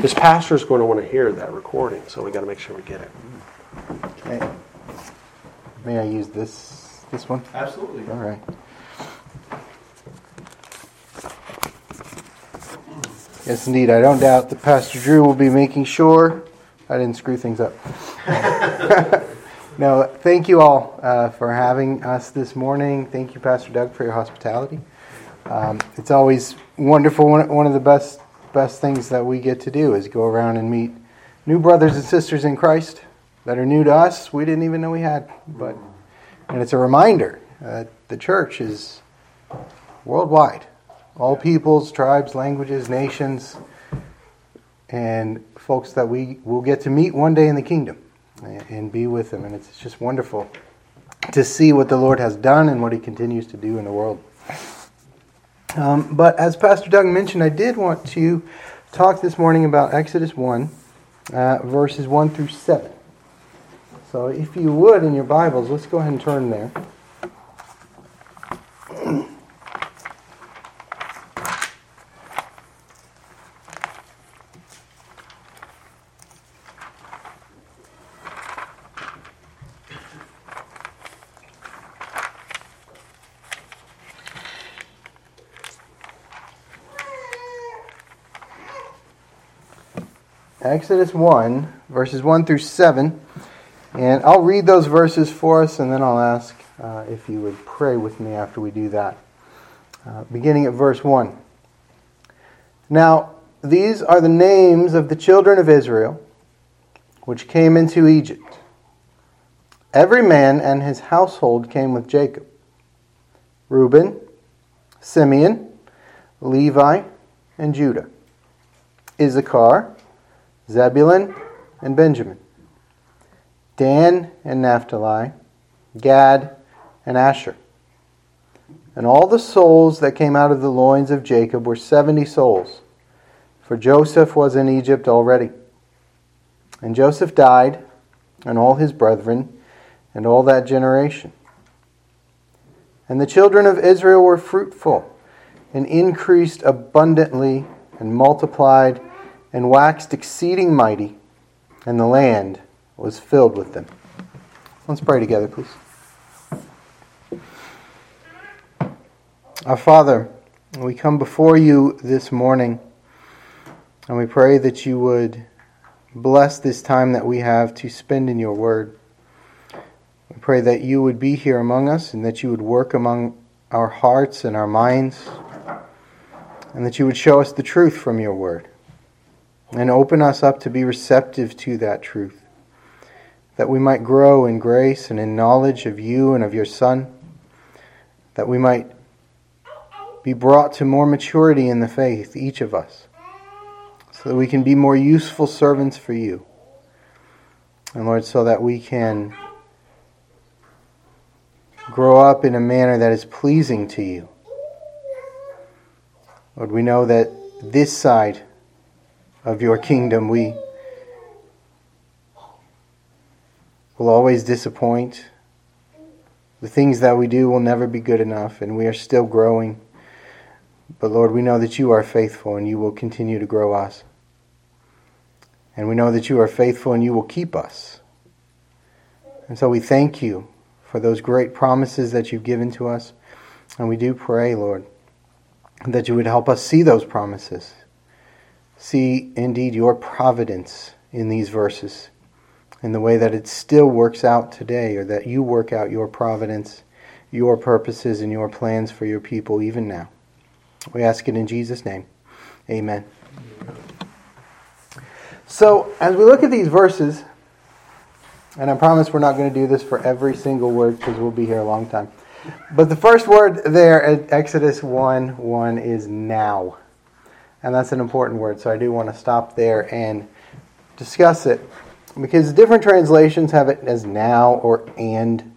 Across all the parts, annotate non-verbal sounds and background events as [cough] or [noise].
This pastor is going to want to hear that recording, so we got to make sure we get it. Okay. May I use this this one? Absolutely. All right. Yes, indeed. I don't doubt that Pastor Drew will be making sure I didn't screw things up. [laughs] no, thank you all uh, for having us this morning. Thank you, Pastor Doug, for your hospitality. Um, it's always wonderful. One, one of the best best things that we get to do is go around and meet new brothers and sisters in Christ that are new to us. We didn't even know we had, but and it's a reminder that the church is worldwide all peoples, tribes, languages, nations, and folks that we will get to meet one day in the kingdom and be with them. And it's just wonderful to see what the Lord has done and what He continues to do in the world. Um, but as Pastor Doug mentioned, I did want to talk this morning about Exodus 1, uh, verses 1 through 7. So if you would in your Bibles, let's go ahead and turn there. Exodus 1, verses 1 through 7. And I'll read those verses for us, and then I'll ask uh, if you would pray with me after we do that. Uh, beginning at verse 1. Now, these are the names of the children of Israel which came into Egypt. Every man and his household came with Jacob Reuben, Simeon, Levi, and Judah, Issachar, Zebulun and Benjamin, Dan and Naphtali, Gad and Asher. And all the souls that came out of the loins of Jacob were seventy souls, for Joseph was in Egypt already. And Joseph died, and all his brethren, and all that generation. And the children of Israel were fruitful, and increased abundantly, and multiplied and waxed exceeding mighty, and the land was filled with them. Let's pray together, please. Our Father, we come before you this morning, and we pray that you would bless this time that we have to spend in your word. We pray that you would be here among us and that you would work among our hearts and our minds, and that you would show us the truth from your word and open us up to be receptive to that truth, that we might grow in grace and in knowledge of you and of your Son, that we might be brought to more maturity in the faith, each of us, so that we can be more useful servants for you. And Lord, so that we can grow up in a manner that is pleasing to you. Lord, we know that this side of your kingdom, we will always disappoint. The things that we do will never be good enough, and we are still growing. But Lord, we know that you are faithful and you will continue to grow us. And we know that you are faithful and you will keep us. And so we thank you for those great promises that you've given to us. And we do pray, Lord, that you would help us see those promises see indeed your providence in these verses, in the way that it still works out today, or that you work out your providence, your purposes, and your plans for your people even now. We ask it in Jesus' name. Amen. So, as we look at these verses, and I promise we're not going to do this for every single word because we'll be here a long time. But the first word there at Exodus 1 1 is now. And that's an important word, so I do want to stop there and discuss it. Because different translations have it as now or and.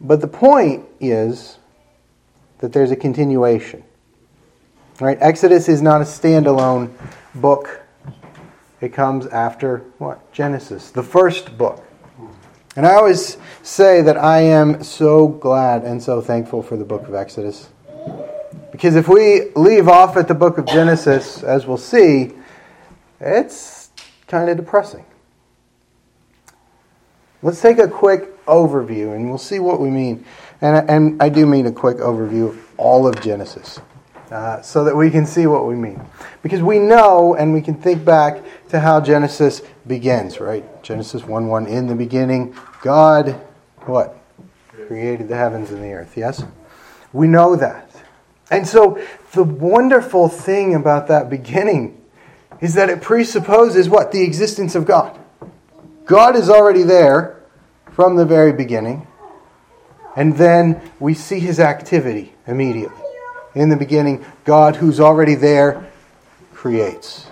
But the point is that there's a continuation. Right? Exodus is not a standalone book. It comes after what? Genesis, the first book. And I always say that I am so glad and so thankful for the book of Exodus. Because if we leave off at the book of Genesis, as we'll see, it's kind of depressing. Let's take a quick overview and we'll see what we mean. And, and I do mean a quick overview of all of Genesis uh, so that we can see what we mean. Because we know and we can think back to how Genesis begins, right? Genesis 1 1. In the beginning, God, what? Created the heavens and the earth, yes? We know that. And so the wonderful thing about that beginning is that it presupposes what? The existence of God. God is already there from the very beginning. And then we see his activity immediately. In the beginning, God, who's already there, creates.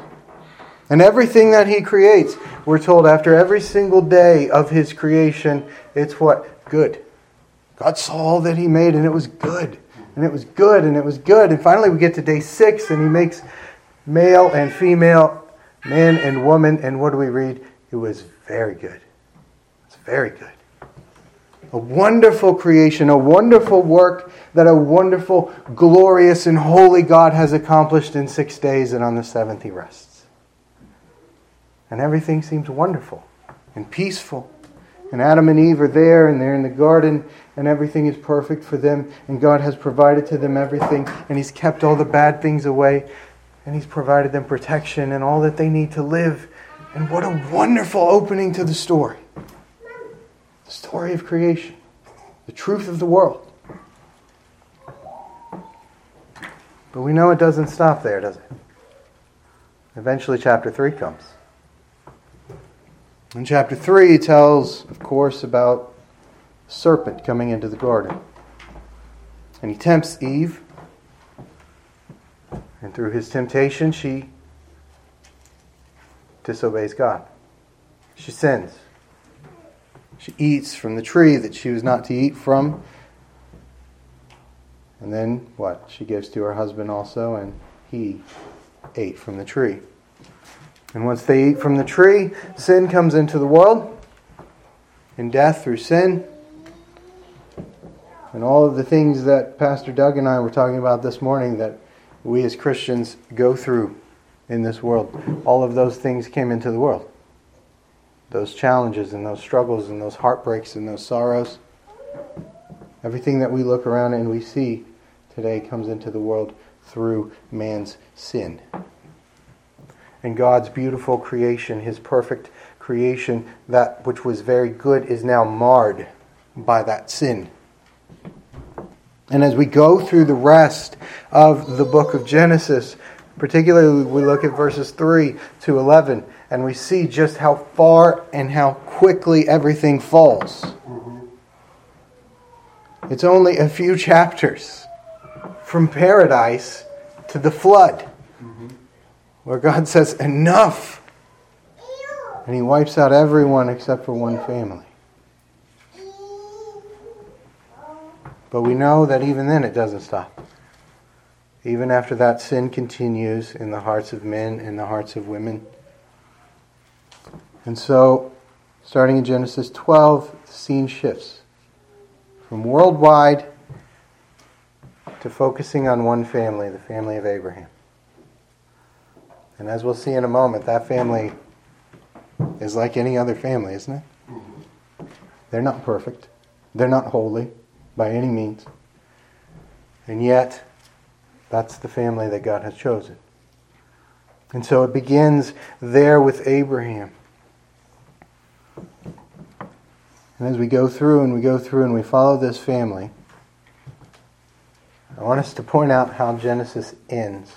And everything that he creates, we're told after every single day of his creation, it's what? Good. God saw all that he made and it was good. And it was good and it was good. And finally we get to day six and he makes male and female, man and woman. And what do we read? It was very good. It's very good. A wonderful creation, a wonderful work that a wonderful, glorious, and holy God has accomplished in six days, and on the seventh he rests. And everything seems wonderful and peaceful. And Adam and Eve are there, and they're in the garden, and everything is perfect for them, and God has provided to them everything, and He's kept all the bad things away, and He's provided them protection and all that they need to live. And what a wonderful opening to the story the story of creation, the truth of the world. But we know it doesn't stop there, does it? Eventually, chapter 3 comes. And chapter 3, tells, of course, about serpent coming into the garden. And he tempts Eve. And through his temptation, she disobeys God. She sins. She eats from the tree that she was not to eat from. And then what? She gives to her husband also, and he ate from the tree. And once they eat from the tree, sin comes into the world, and death through sin. And all of the things that Pastor Doug and I were talking about this morning that we as Christians go through in this world, all of those things came into the world. Those challenges and those struggles and those heartbreaks and those sorrows. Everything that we look around and we see today comes into the world through man's sin. And God's beautiful creation, his perfect creation, that which was very good, is now marred by that sin. And as we go through the rest of the book of Genesis, particularly we look at verses 3 to 11, and we see just how far and how quickly everything falls. Mm-hmm. It's only a few chapters from paradise to the flood, mm-hmm. where God says, Enough! And He wipes out everyone except for one family. But we know that even then it doesn't stop. Even after that, sin continues in the hearts of men and the hearts of women. And so, starting in Genesis 12, the scene shifts from worldwide to focusing on one family, the family of Abraham. And as we'll see in a moment, that family is like any other family, isn't it? Mm-hmm. They're not perfect, they're not holy by any means. And yet, that's the family that God has chosen. And so it begins there with Abraham. And as we go through and we go through and we follow this family, I want us to point out how Genesis ends.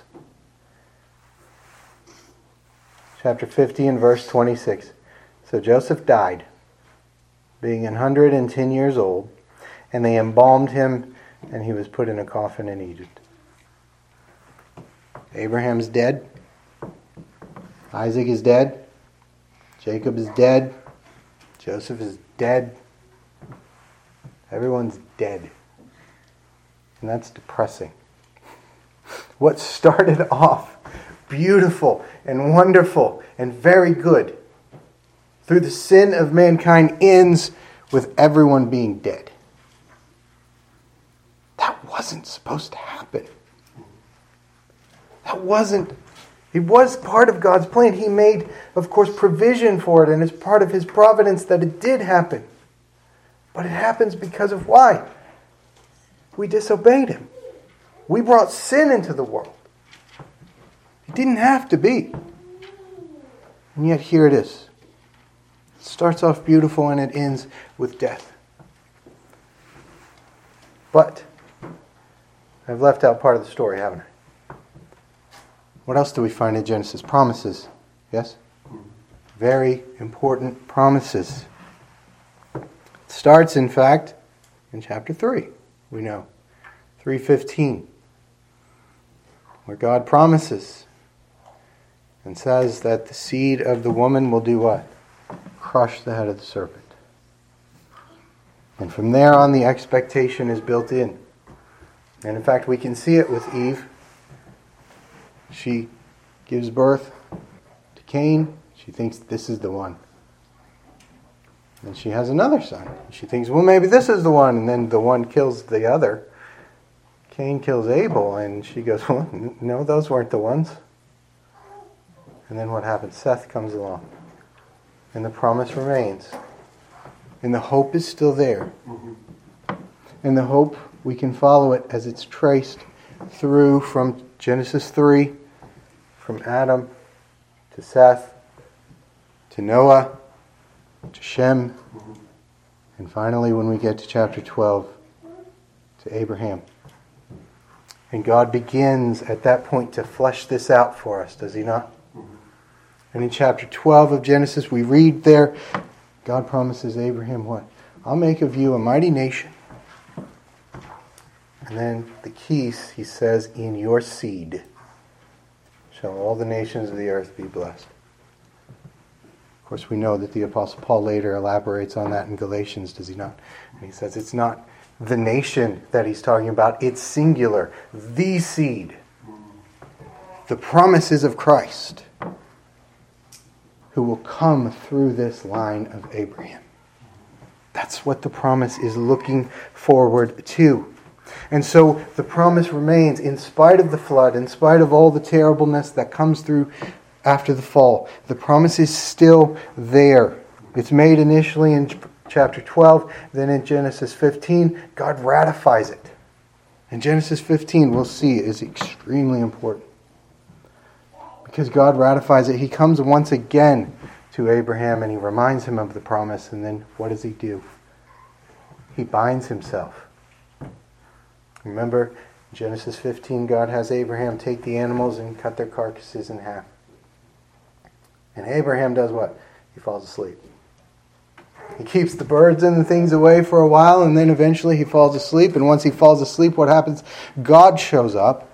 Chapter 50 and verse 26. So Joseph died, being 110 years old, and they embalmed him, and he was put in a coffin in Egypt. Abraham's dead. Isaac is dead. Jacob is dead. Joseph is dead. Everyone's dead. And that's depressing. [laughs] What started [laughs] off beautiful and wonderful and very good through the sin of mankind ends with everyone being dead. Wasn't supposed to happen. That wasn't It was part of God's plan. He made, of course, provision for it, and it's part of His providence that it did happen. But it happens because of why? We disobeyed Him. We brought sin into the world. It didn't have to be. And yet, here it is. It starts off beautiful and it ends with death. But I've left out part of the story, haven't I? What else do we find in Genesis? Promises. Yes? Very important promises. It starts, in fact, in chapter 3. We know. 315. Where God promises and says that the seed of the woman will do what? Crush the head of the serpent. And from there on, the expectation is built in. And in fact, we can see it with Eve. She gives birth to Cain. She thinks this is the one. And she has another son. She thinks, well, maybe this is the one. And then the one kills the other. Cain kills Abel. And she goes, [laughs] well, no, those weren't the ones. And then what happens? Seth comes along. And the promise remains. And the hope is still there. Mm-hmm. And the hope, we can follow it as it's traced through from Genesis 3, from Adam to Seth to Noah to Shem. And finally, when we get to chapter 12, to Abraham. And God begins at that point to flesh this out for us, does He not? And in chapter 12 of Genesis, we read there, God promises Abraham what? I'll make of you a mighty nation. And then the keys, he says, in your seed shall all the nations of the earth be blessed. Of course, we know that the Apostle Paul later elaborates on that in Galatians, does he not? And he says it's not the nation that he's talking about, it's singular. The seed. The promises of Christ who will come through this line of Abraham. That's what the promise is looking forward to. And so the promise remains in spite of the flood, in spite of all the terribleness that comes through after the fall. The promise is still there. It's made initially in chapter 12, then in Genesis 15, God ratifies it. In Genesis 15, we'll see, is extremely important. Because God ratifies it, he comes once again to Abraham and he reminds him of the promise, and then what does he do? He binds himself. Remember, Genesis 15, God has Abraham take the animals and cut their carcasses in half. And Abraham does what? He falls asleep. He keeps the birds and the things away for a while, and then eventually he falls asleep. And once he falls asleep, what happens? God shows up,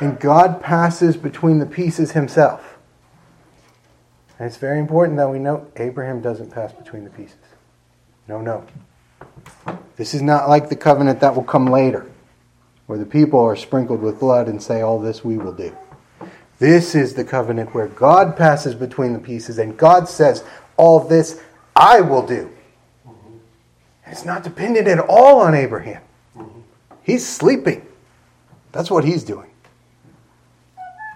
and God passes between the pieces himself. And it's very important that we note Abraham doesn't pass between the pieces. No, no. This is not like the covenant that will come later, where the people are sprinkled with blood and say, All this we will do. This is the covenant where God passes between the pieces and God says, All this I will do. It's not dependent at all on Abraham. He's sleeping. That's what he's doing.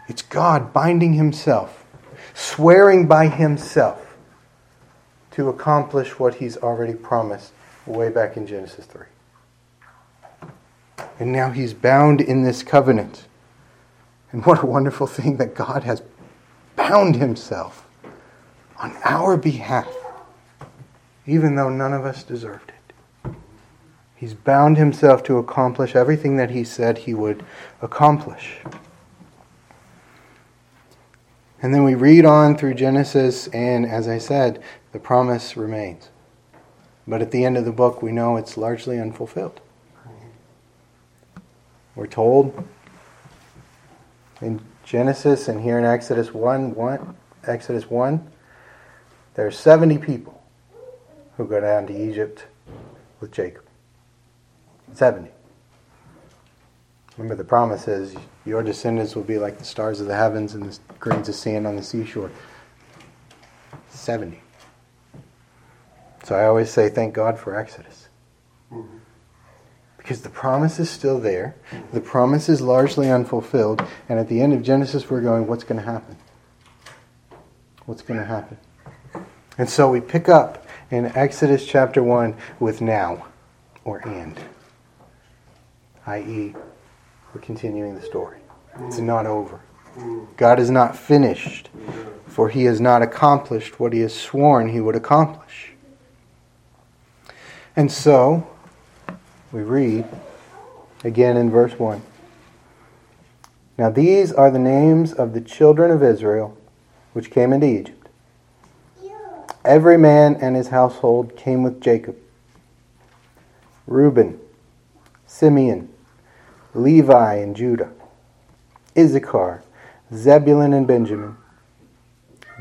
It's God binding himself, swearing by himself to accomplish what he's already promised way back in Genesis 3. And now he's bound in this covenant. And what a wonderful thing that God has bound himself on our behalf, even though none of us deserved it. He's bound himself to accomplish everything that he said he would accomplish. And then we read on through Genesis, and as I said, the promise remains. But at the end of the book, we know it's largely unfulfilled. We're told in Genesis and here in Exodus 1, 1 Exodus 1, there are 70 people who go down to Egypt with Jacob. 70. Remember, the promise is your descendants will be like the stars of the heavens and the grains of sand on the seashore. 70. So I always say, thank God for Exodus. Because the promise is still there. The promise is largely unfulfilled. And at the end of Genesis, we're going, what's going to happen? What's going to happen? And so we pick up in Exodus chapter 1 with now or and, i.e., we're continuing the story. It's not over. God is not finished, for he has not accomplished what he has sworn he would accomplish. And so, we read again in verse 1. Now these are the names of the children of Israel which came into Egypt. Every man and his household came with Jacob Reuben, Simeon, Levi and Judah, Issachar, Zebulun and Benjamin,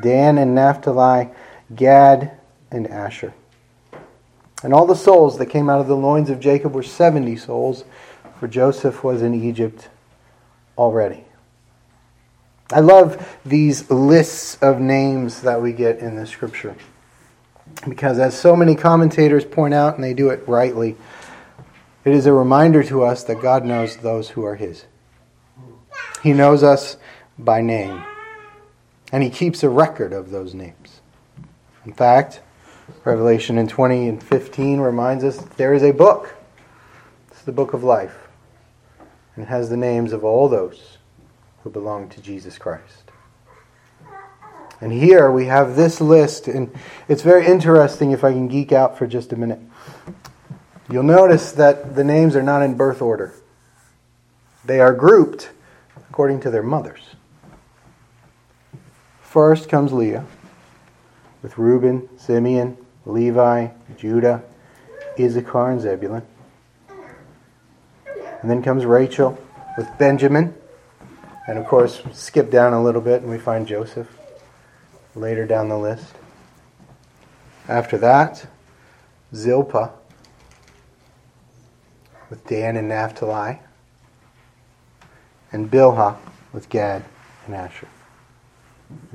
Dan and Naphtali, Gad and Asher. And all the souls that came out of the loins of Jacob were 70 souls, for Joseph was in Egypt already. I love these lists of names that we get in the scripture. Because as so many commentators point out, and they do it rightly, it is a reminder to us that God knows those who are His. He knows us by name, and He keeps a record of those names. In fact, Revelation in 20 and 15 reminds us that there is a book. It's the book of life. And it has the names of all those who belong to Jesus Christ. And here we have this list, and it's very interesting if I can geek out for just a minute. You'll notice that the names are not in birth order, they are grouped according to their mothers. First comes Leah with Reuben, Simeon, Levi, Judah, Issachar, and Zebulun. And then comes Rachel with Benjamin. And of course, skip down a little bit and we find Joseph later down the list. After that, Zilpah with Dan and Naphtali. And Bilhah with Gad and Asher.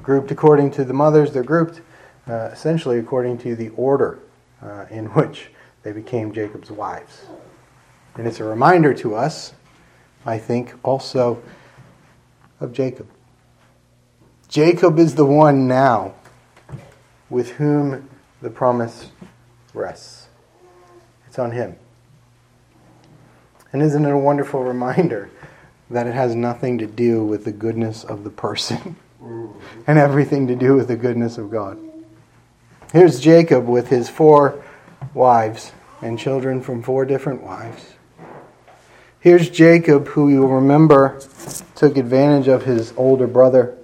Grouped according to the mothers, they're grouped uh, essentially according to the order uh, in which they became Jacob's wives. And it's a reminder to us, I think, also of Jacob. Jacob is the one now with whom the promise rests. It's on him. And isn't it a wonderful reminder that it has nothing to do with the goodness of the person [laughs] and everything to do with the goodness of God? Here's Jacob with his four wives and children from four different wives. Here's Jacob, who you'll remember took advantage of his older brother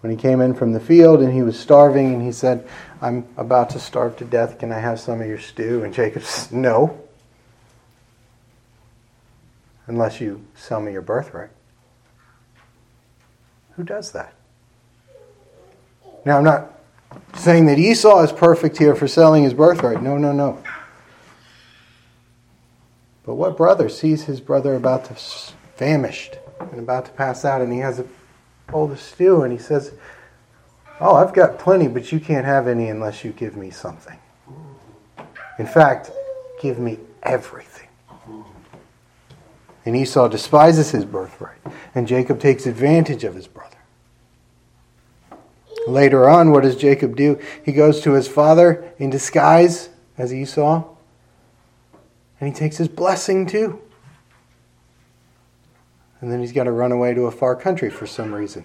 when he came in from the field and he was starving and he said, I'm about to starve to death. Can I have some of your stew? And Jacob [laughs] said, No. Unless you sell me your birthright. Who does that? Now, I'm not saying that Esau is perfect here for selling his birthright. No, no, no. But what brother sees his brother about to famished and about to pass out, and he has a bowl of stew, and he says, "Oh, I've got plenty, but you can't have any unless you give me something. In fact, give me everything." And Esau despises his birthright, and Jacob takes advantage of his brother. Later on, what does Jacob do? He goes to his father in disguise as Esau, and he takes his blessing too. And then he's got to run away to a far country for some reason.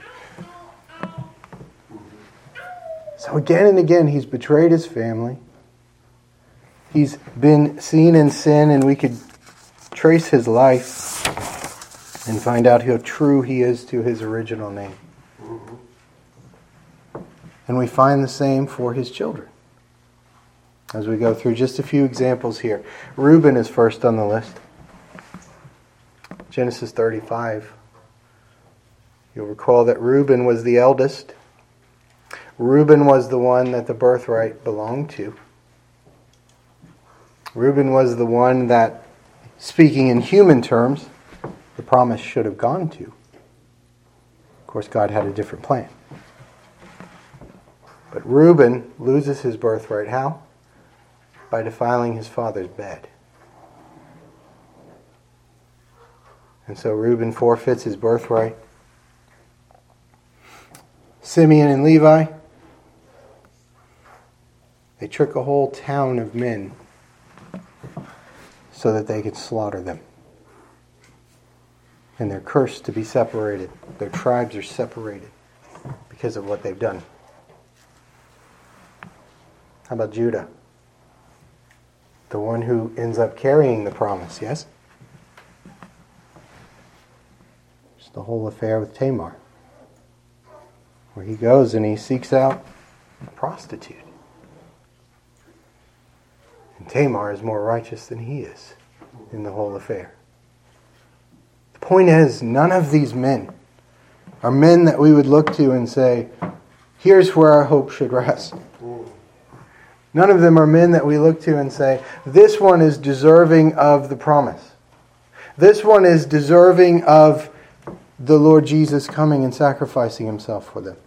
So again and again, he's betrayed his family. He's been seen in sin, and we could trace his life and find out how true he is to his original name. And we find the same for his children. As we go through just a few examples here. Reuben is first on the list. Genesis 35. You'll recall that Reuben was the eldest. Reuben was the one that the birthright belonged to. Reuben was the one that, speaking in human terms, the promise should have gone to. Of course, God had a different plan. But Reuben loses his birthright. How? By defiling his father's bed. And so Reuben forfeits his birthright. Simeon and Levi, they trick a whole town of men so that they could slaughter them. And they're cursed to be separated. Their tribes are separated because of what they've done. How about Judah? The one who ends up carrying the promise, yes? It's the whole affair with Tamar, where he goes and he seeks out a prostitute. And Tamar is more righteous than he is in the whole affair. The point is, none of these men are men that we would look to and say, here's where our hope should rest. None of them are men that we look to and say, this one is deserving of the promise. This one is deserving of the Lord Jesus coming and sacrificing himself for them.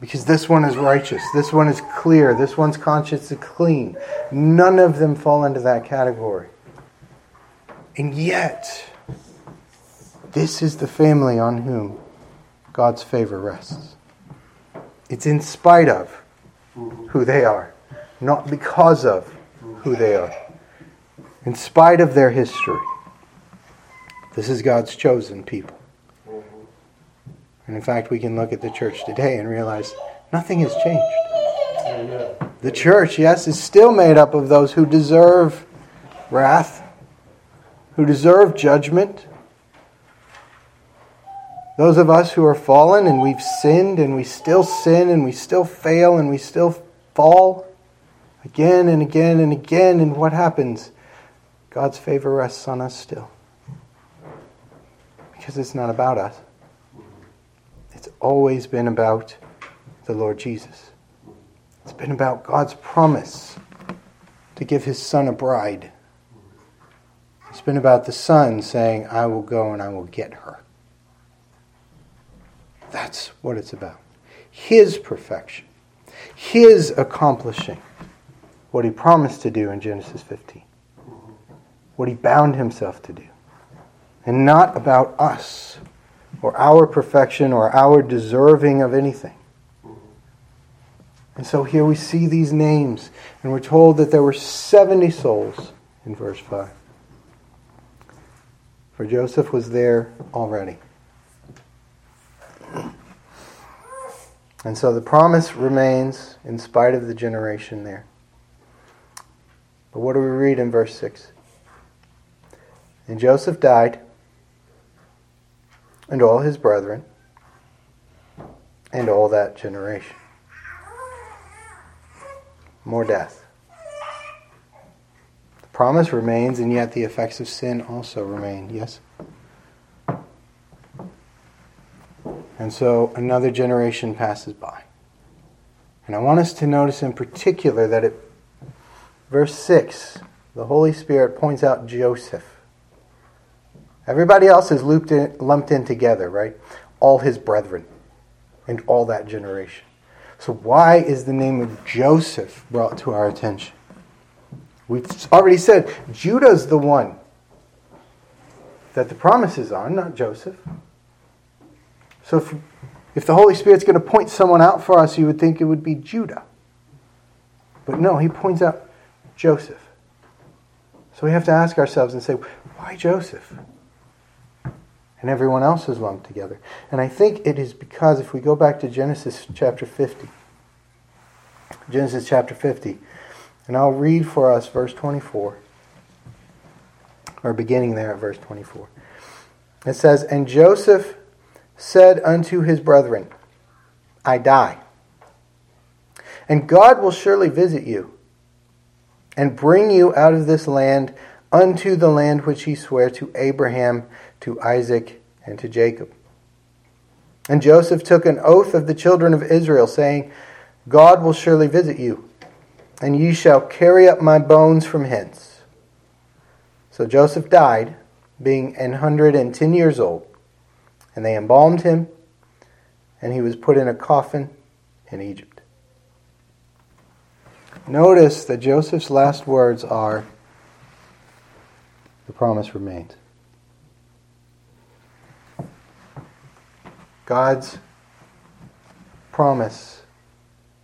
Because this one is righteous. This one is clear. This one's conscience is clean. None of them fall into that category. And yet, this is the family on whom God's favor rests. It's in spite of who they are, not because of who they are. In spite of their history, this is God's chosen people. And in fact, we can look at the church today and realize nothing has changed. The church, yes, is still made up of those who deserve wrath, who deserve judgment. Those of us who are fallen and we've sinned and we still sin and we still fail and we still fall again and again and again. And what happens? God's favor rests on us still. Because it's not about us. It's always been about the Lord Jesus. It's been about God's promise to give his son a bride. It's been about the son saying, I will go and I will get her. That's what it's about. His perfection, his accomplishing what he promised to do in Genesis 15, what he bound himself to do, and not about us or our perfection or our deserving of anything. And so here we see these names, and we're told that there were 70 souls in verse 5. For Joseph was there already. And so the promise remains in spite of the generation there. But what do we read in verse 6? And Joseph died and all his brethren, and all that generation. More death. The promise remains, and yet the effects of sin also remain. Yes? And so another generation passes by. And I want us to notice in particular that at verse 6, the Holy Spirit points out Joseph. Everybody else is looped in, lumped in together, right? All his brethren and all that generation. So, why is the name of Joseph brought to our attention? We've already said Judah's the one that the promise is on, not Joseph. So, if, if the Holy Spirit's going to point someone out for us, you would think it would be Judah. But no, he points out Joseph. So we have to ask ourselves and say, why Joseph? and everyone else is lumped together. And I think it is because if we go back to Genesis chapter 50, Genesis chapter 50, and I'll read for us verse 24, or beginning there at verse 24. It says, And Joseph said unto his brethren, I die. And God will surely visit you and bring you out of this land unto the land which he sware to Abraham to Isaac, and to Jacob. And Joseph took an oath of the children of Israel, saying, God will surely visit you, and ye shall carry up my bones from hence. So Joseph died, being an hundred and ten years old, and they embalmed him, and he was put in a coffin in Egypt. Notice that Joseph's last words are, The promise remains. God's promise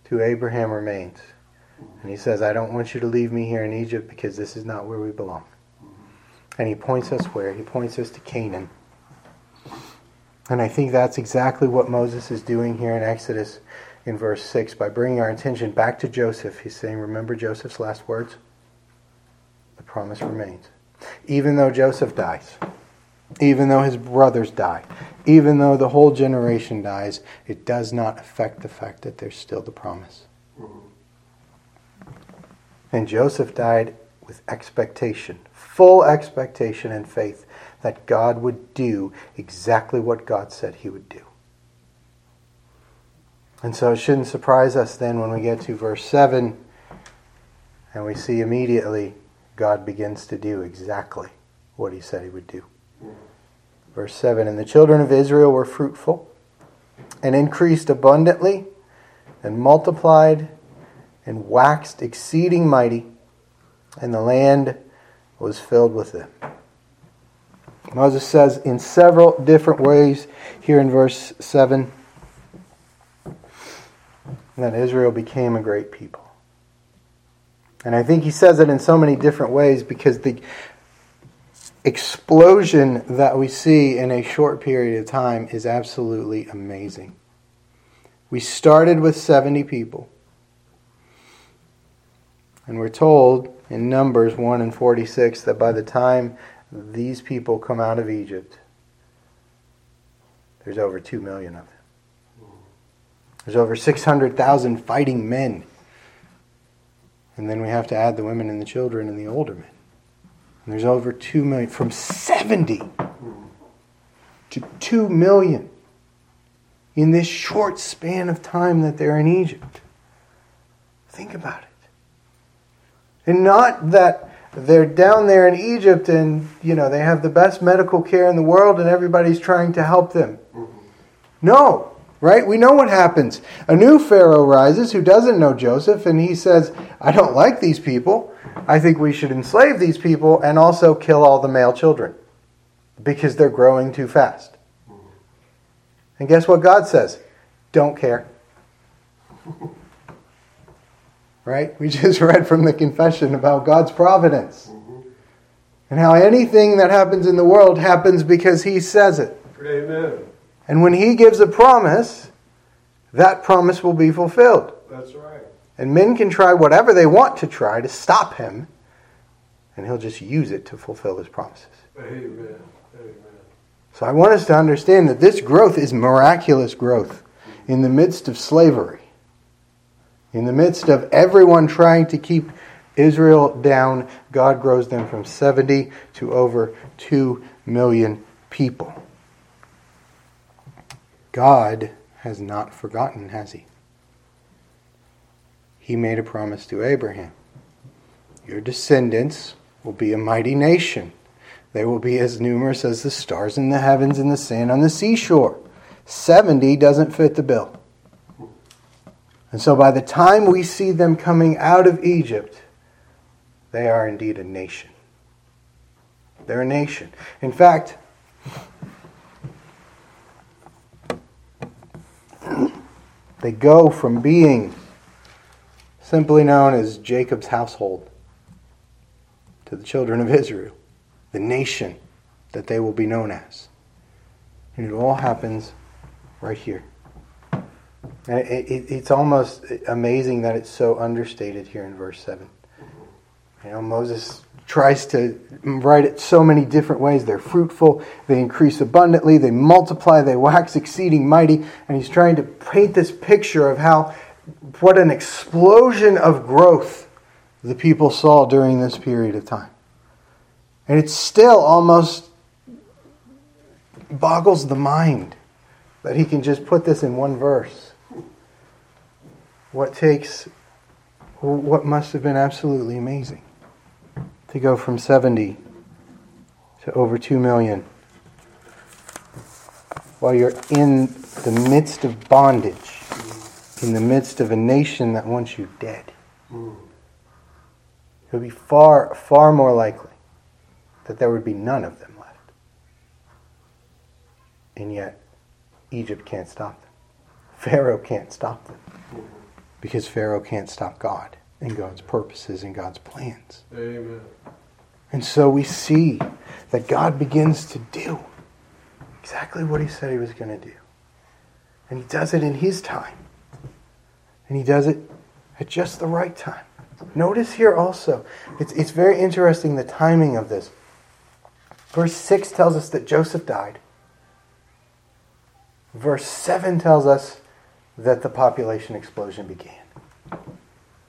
to Abraham remains. And he says, I don't want you to leave me here in Egypt because this is not where we belong. And he points us where? He points us to Canaan. And I think that's exactly what Moses is doing here in Exodus in verse 6 by bringing our attention back to Joseph. He's saying, Remember Joseph's last words? The promise remains. Even though Joseph dies, even though his brothers die, even though the whole generation dies, it does not affect the fact that there's still the promise. And Joseph died with expectation, full expectation and faith that God would do exactly what God said he would do. And so it shouldn't surprise us then when we get to verse 7 and we see immediately God begins to do exactly what he said he would do. Verse 7 And the children of Israel were fruitful and increased abundantly and multiplied and waxed exceeding mighty, and the land was filled with them. Moses says in several different ways here in verse 7 that Israel became a great people. And I think he says it in so many different ways because the explosion that we see in a short period of time is absolutely amazing. We started with 70 people. And we're told in Numbers 1 and 46 that by the time these people come out of Egypt, there's over 2 million of them. There's over 600,000 fighting men. And then we have to add the women and the children and the older men. And there's over 2 million, from 70 to 2 million in this short span of time that they're in Egypt. Think about it. And not that they're down there in Egypt and, you know, they have the best medical care in the world and everybody's trying to help them. Mm-hmm. No, right? We know what happens. A new Pharaoh rises who doesn't know Joseph and he says, I don't like these people. I think we should enslave these people and also kill all the male children because they're growing too fast. And guess what God says? Don't care. [laughs] Right? We just [laughs] read from the confession about God's providence and how anything that happens in the world happens because He says it. Amen. And when He gives a promise, that promise will be fulfilled. That's right. And men can try whatever they want to try to stop Him, and He'll just use it to fulfill His promises. Amen. Amen. So I want us to understand that this growth is miraculous growth in the midst of slavery. In the midst of everyone trying to keep Israel down, God grows them from 70 to over 2 million people. God has not forgotten, has he? He made a promise to Abraham. Your descendants will be a mighty nation. They will be as numerous as the stars in the heavens and the sand on the seashore. 70 doesn't fit the bill. And so by the time we see them coming out of Egypt, they are indeed a nation. They're a nation. In fact, they go from being simply known as Jacob's household to the children of Israel, the nation that they will be known as. And it all happens right here. And it, it, it's almost amazing that it's so understated here in verse 7. You know, Moses tries to write it so many different ways. They're fruitful, they increase abundantly, they multiply, they wax exceeding mighty. And he's trying to paint this picture of how, what an explosion of growth the people saw during this period of time. And it still almost boggles the mind that he can just put this in one verse what takes what must have been absolutely amazing to go from 70 to over 2 million while you're in the midst of bondage, in the midst of a nation that wants you dead. It would be far, far more likely that there would be none of them left. And yet, Egypt can't stop them. Pharaoh can't stop them. Because Pharaoh can't stop God and God's purposes and God's plans. Amen. And so we see that God begins to do exactly what he said he was going to do. And he does it in his time. And he does it at just the right time. Notice here also, it's, it's very interesting the timing of this. Verse 6 tells us that Joseph died. Verse 7 tells us that the population explosion began.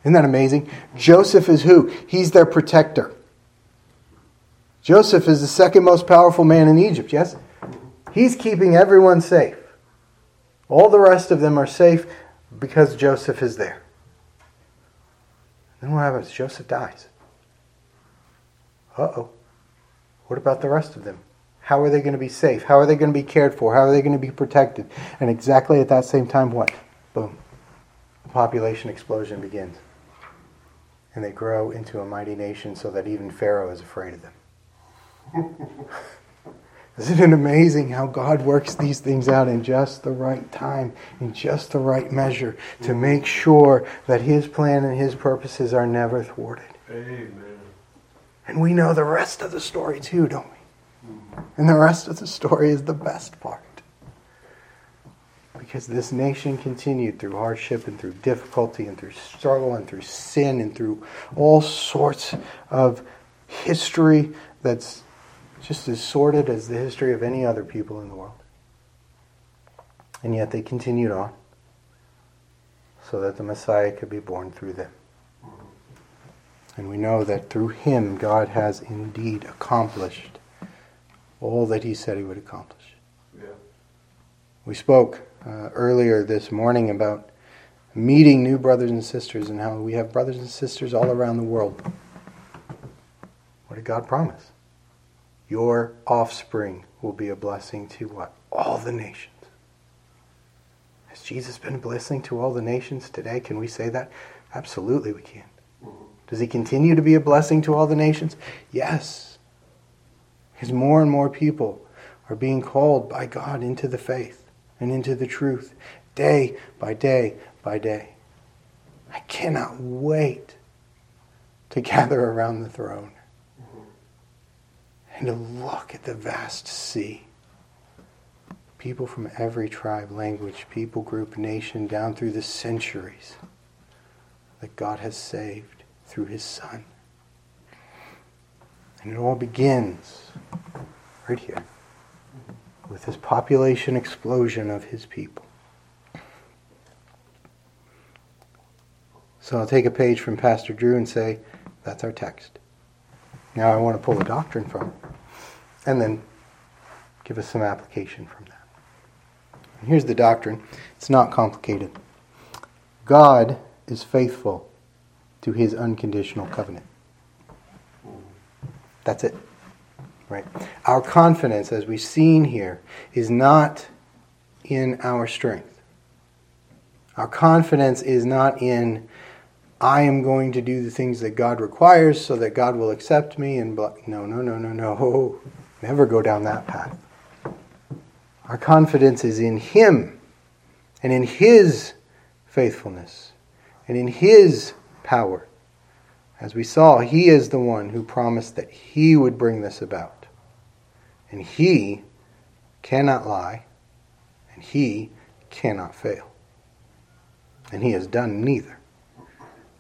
Isn't that amazing? Joseph is who? He's their protector. Joseph is the second most powerful man in Egypt, yes? He's keeping everyone safe. All the rest of them are safe because Joseph is there. Then what happens? Joseph dies. Uh oh. What about the rest of them? How are they going to be safe? How are they going to be cared for? How are they going to be protected? And exactly at that same time, what? Boom. The population explosion begins. And they grow into a mighty nation so that even Pharaoh is afraid of them. [laughs] Isn't it amazing how God works these things out in just the right time, in just the right measure, to make sure that His plan and His purposes are never thwarted? Amen. And we know the rest of the story too, don't we? And the rest of the story is the best part. Because this nation continued through hardship and through difficulty and through struggle and through sin and through all sorts of history that's just as sordid as the history of any other people in the world. And yet they continued on so that the Messiah could be born through them. And we know that through him, God has indeed accomplished all that he said he would accomplish. Yeah. We spoke uh, earlier this morning about meeting new brothers and sisters and how we have brothers and sisters all around the world. What did God promise? Your offspring will be a blessing to what? All the nations. Has Jesus been a blessing to all the nations today? Can we say that? Absolutely, we can. Does he continue to be a blessing to all the nations? Yes. Because more and more people are being called by God into the faith and into the truth day by day by day. I cannot wait to gather around the throne and to look at the vast sea. People from every tribe, language, people group, nation, down through the centuries that God has saved through his Son. And it all begins right here with this population explosion of his people. So I'll take a page from Pastor Drew and say, that's our text. Now I want to pull a doctrine from it and then give us some application from that. And here's the doctrine it's not complicated. God is faithful to his unconditional covenant. That's it. Right? Our confidence, as we've seen here, is not in our strength. Our confidence is not in I am going to do the things that God requires so that God will accept me and no no no no no [laughs] never go down that path. Our confidence is in him and in his faithfulness and in his power. As we saw, he is the one who promised that he would bring this about. And he cannot lie, and he cannot fail. And he has done neither.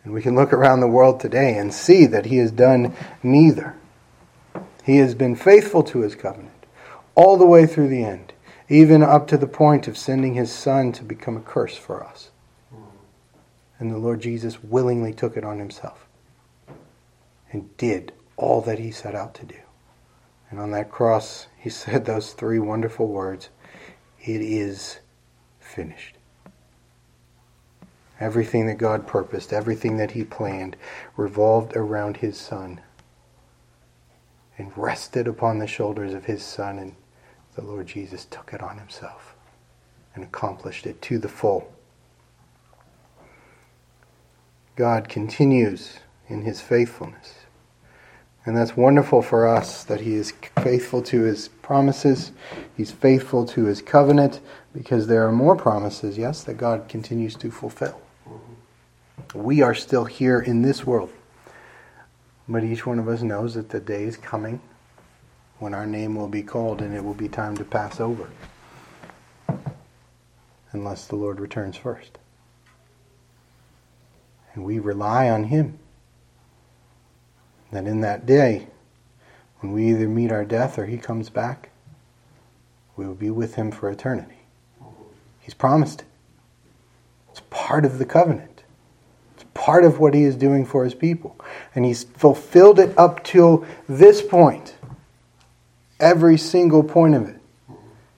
And we can look around the world today and see that he has done neither. He has been faithful to his covenant all the way through the end, even up to the point of sending his son to become a curse for us. And the Lord Jesus willingly took it on himself and did all that he set out to do. And on that cross, he said those three wonderful words It is finished. Everything that God purposed, everything that he planned, revolved around his son and rested upon the shoulders of his son, and the Lord Jesus took it on himself and accomplished it to the full. God continues in his faithfulness. And that's wonderful for us that He is faithful to His promises. He's faithful to His covenant because there are more promises, yes, that God continues to fulfill. We are still here in this world. But each one of us knows that the day is coming when our name will be called and it will be time to pass over. Unless the Lord returns first. And we rely on Him that in that day, when we either meet our death or He comes back, we will be with Him for eternity. He's promised it. It's part of the covenant. It's part of what He is doing for His people. And He's fulfilled it up till this point. Every single point of it.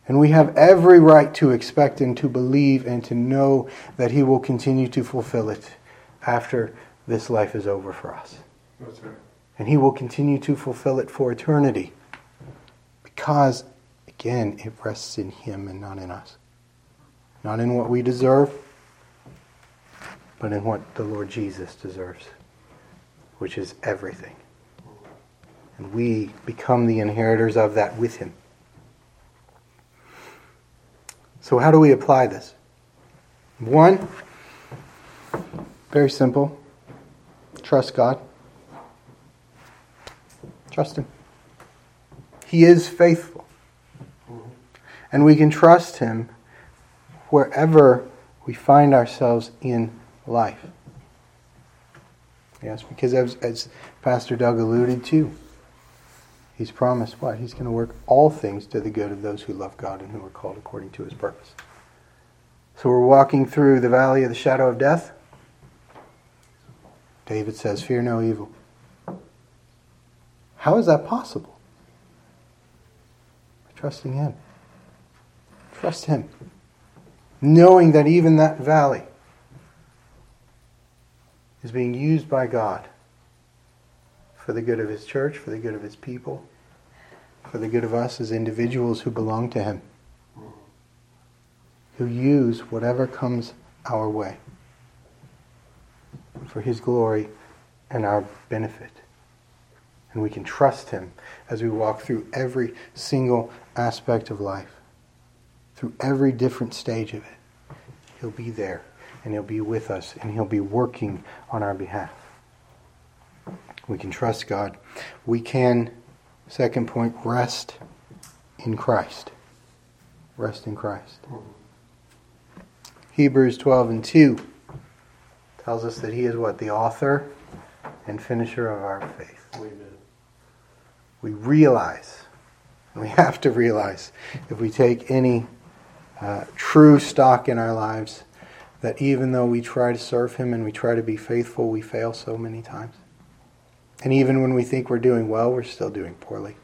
And we have every right to expect and to believe and to know that He will continue to fulfill it after this life is over for us. That's right. And He will continue to fulfill it for eternity. Because, again, it rests in Him and not in us. Not in what we deserve, but in what the Lord Jesus deserves, which is everything. And we become the inheritors of that with Him. So, how do we apply this? One, very simple trust God. Trust Him. He is faithful. And we can trust Him wherever we find ourselves in life. Yes, because as, as Pastor Doug alluded to, He's promised what? He's going to work all things to the good of those who love God and who are called according to His purpose. So we're walking through the valley of the shadow of death. David says, Fear no evil. How is that possible? By trusting Him. Trust Him. Knowing that even that valley is being used by God for the good of His church, for the good of His people, for the good of us as individuals who belong to Him, who use whatever comes our way for His glory and our benefit. And we can trust Him as we walk through every single aspect of life, through every different stage of it. He'll be there, and He'll be with us, and He'll be working on our behalf. We can trust God. We can, second point, rest in Christ. Rest in Christ. Hebrews 12 and 2 tells us that He is what? The author and finisher of our faith. Amen. We realize, and we have to realize, if we take any uh, true stock in our lives, that even though we try to serve Him and we try to be faithful, we fail so many times. And even when we think we're doing well, we're still doing poorly.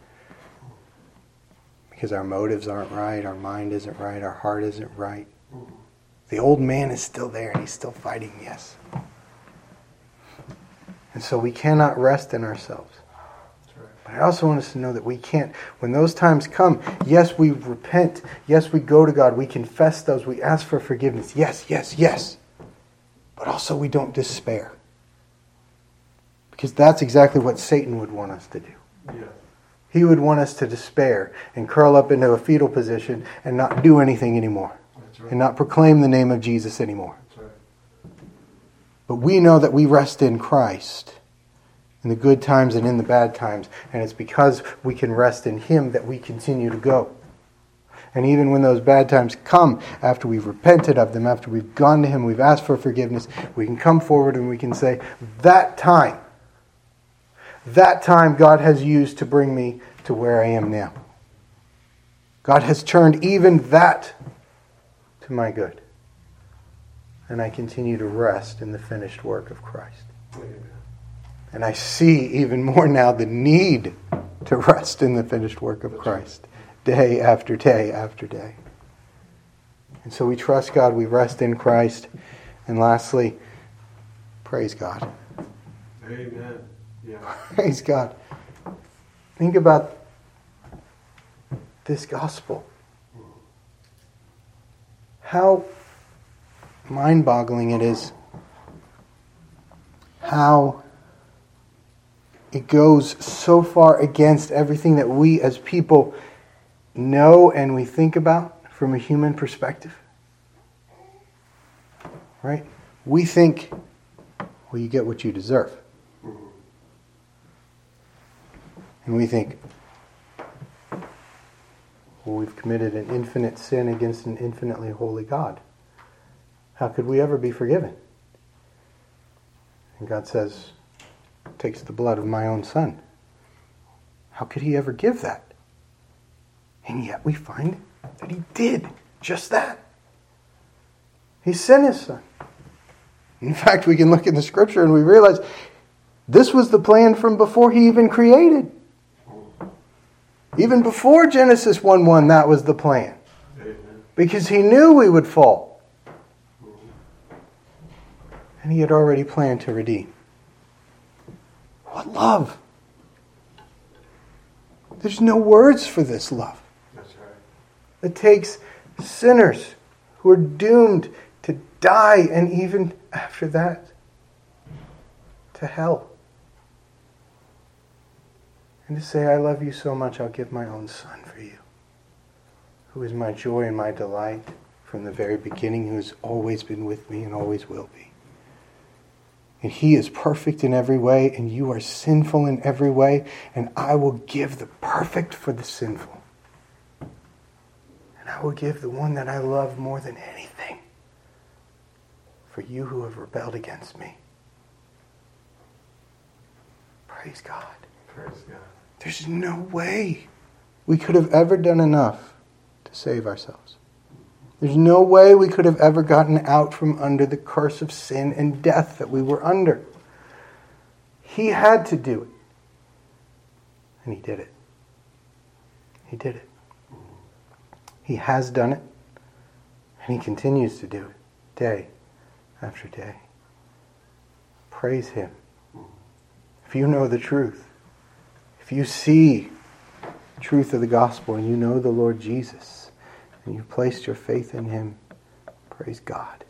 Because our motives aren't right, our mind isn't right, our heart isn't right. The old man is still there and he's still fighting, yes. And so we cannot rest in ourselves. But I also want us to know that we can't, when those times come, yes, we repent. Yes, we go to God. We confess those. We ask for forgiveness. Yes, yes, yes. But also we don't despair. Because that's exactly what Satan would want us to do. Yeah. He would want us to despair and curl up into a fetal position and not do anything anymore right. and not proclaim the name of Jesus anymore. That's right. But we know that we rest in Christ in the good times and in the bad times. And it's because we can rest in Him that we continue to go. And even when those bad times come, after we've repented of them, after we've gone to Him, we've asked for forgiveness, we can come forward and we can say, That time, that time God has used to bring me to where I am now. God has turned even that to my good. And I continue to rest in the finished work of Christ. Amen. And I see even more now the need to rest in the finished work of Christ day after day after day. And so we trust God, we rest in Christ. And lastly, praise God. Amen. Yeah. Praise God. Think about this gospel. How mind boggling it is. How it goes so far against everything that we as people know and we think about from a human perspective. Right? We think, well, you get what you deserve. And we think, well, we've committed an infinite sin against an infinitely holy God. How could we ever be forgiven? And God says, takes the blood of my own son. How could he ever give that? And yet we find that he did just that. He sent his son. In fact, we can look in the scripture and we realize this was the plan from before he even created. Even before Genesis 1 1, that was the plan. Because he knew we would fall. And he had already planned to redeem. What love! There's no words for this love. That's right. It takes sinners who are doomed to die and even after that to hell. And to say, I love you so much, I'll give my own son for you, who is my joy and my delight from the very beginning, who has always been with me and always will be. And he is perfect in every way, and you are sinful in every way, and I will give the perfect for the sinful. And I will give the one that I love more than anything for you who have rebelled against me. Praise God. Praise God. There's no way we could have ever done enough to save ourselves. There's no way we could have ever gotten out from under the curse of sin and death that we were under. He had to do it. And he did it. He did it. He has done it. And he continues to do it day after day. Praise him. If you know the truth, if you see the truth of the gospel and you know the Lord Jesus and you've placed your faith in him, praise God.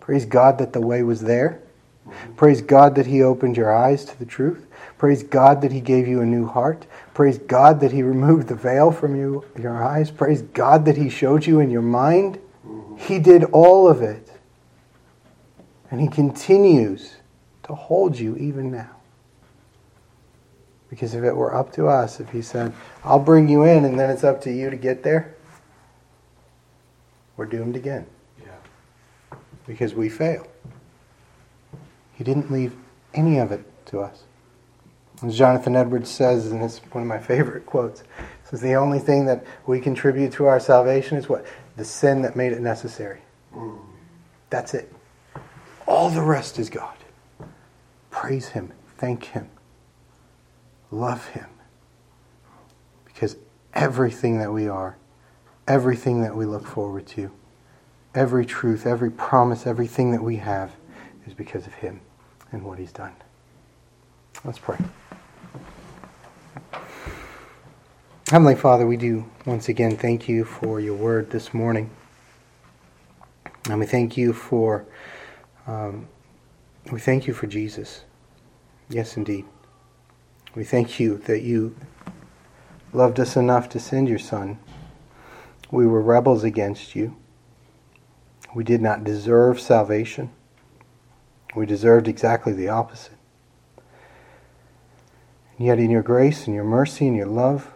Praise God that the way was there. Praise God that he opened your eyes to the truth. Praise God that he gave you a new heart. Praise God that he [laughs] removed the veil from you, your eyes. Praise God that he showed you in your mind. He did all of it. And he continues to hold you even now. Because if it were up to us, if he said, I'll bring you in and then it's up to you to get there, we're doomed again. Yeah. Because we fail. He didn't leave any of it to us. As Jonathan Edwards says, and it's one of my favorite quotes, says the only thing that we contribute to our salvation is what? The sin that made it necessary. Mm. That's it. All the rest is God. Praise Him. Thank Him. Love Him. Because everything that we are, everything that we look forward to, every truth, every promise, everything that we have is because of Him and what He's done. Let's pray. Heavenly Father, we do once again thank you for your word this morning. And we thank you for um, we thank you for Jesus. Yes, indeed. We thank you that you loved us enough to send your Son. We were rebels against you. We did not deserve salvation. We deserved exactly the opposite. And yet, in your grace and your mercy and your love,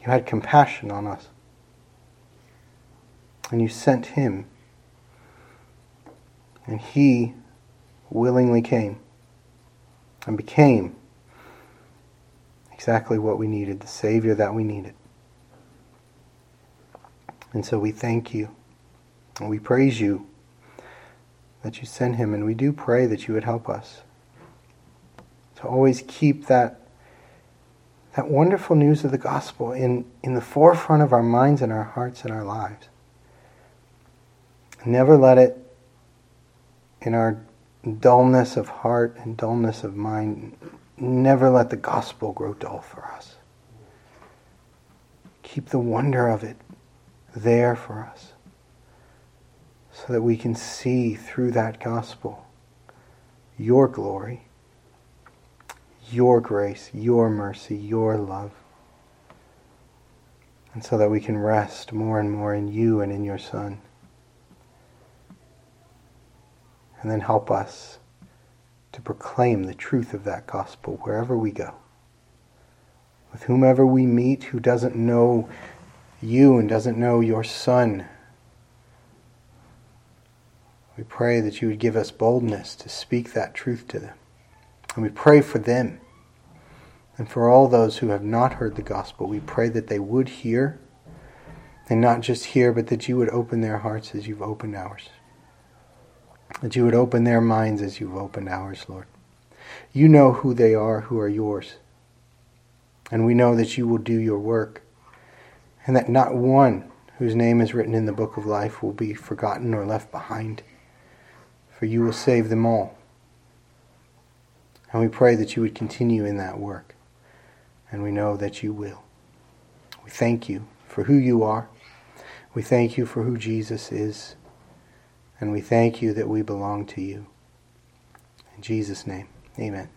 you had compassion on us. And you sent him. And he willingly came and became exactly what we needed, the Savior that we needed. And so we thank you and we praise you that you sent him, and we do pray that you would help us to always keep that that wonderful news of the gospel in, in the forefront of our minds and our hearts and our lives. Never let it, in our dullness of heart and dullness of mind, never let the gospel grow dull for us. Keep the wonder of it there for us so that we can see through that gospel your glory, your grace, your mercy, your love. And so that we can rest more and more in you and in your Son. And then help us to proclaim the truth of that gospel wherever we go. With whomever we meet who doesn't know you and doesn't know your Son, we pray that you would give us boldness to speak that truth to them. And we pray for them. And for all those who have not heard the gospel, we pray that they would hear. And not just hear, but that you would open their hearts as you've opened ours. That you would open their minds as you've opened ours, Lord. You know who they are, who are yours. And we know that you will do your work. And that not one whose name is written in the book of life will be forgotten or left behind. For you will save them all. And we pray that you would continue in that work. And we know that you will. We thank you for who you are. We thank you for who Jesus is. And we thank you that we belong to you. In Jesus' name, amen.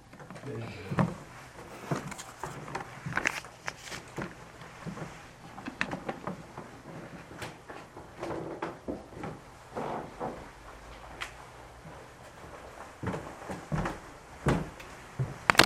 amen.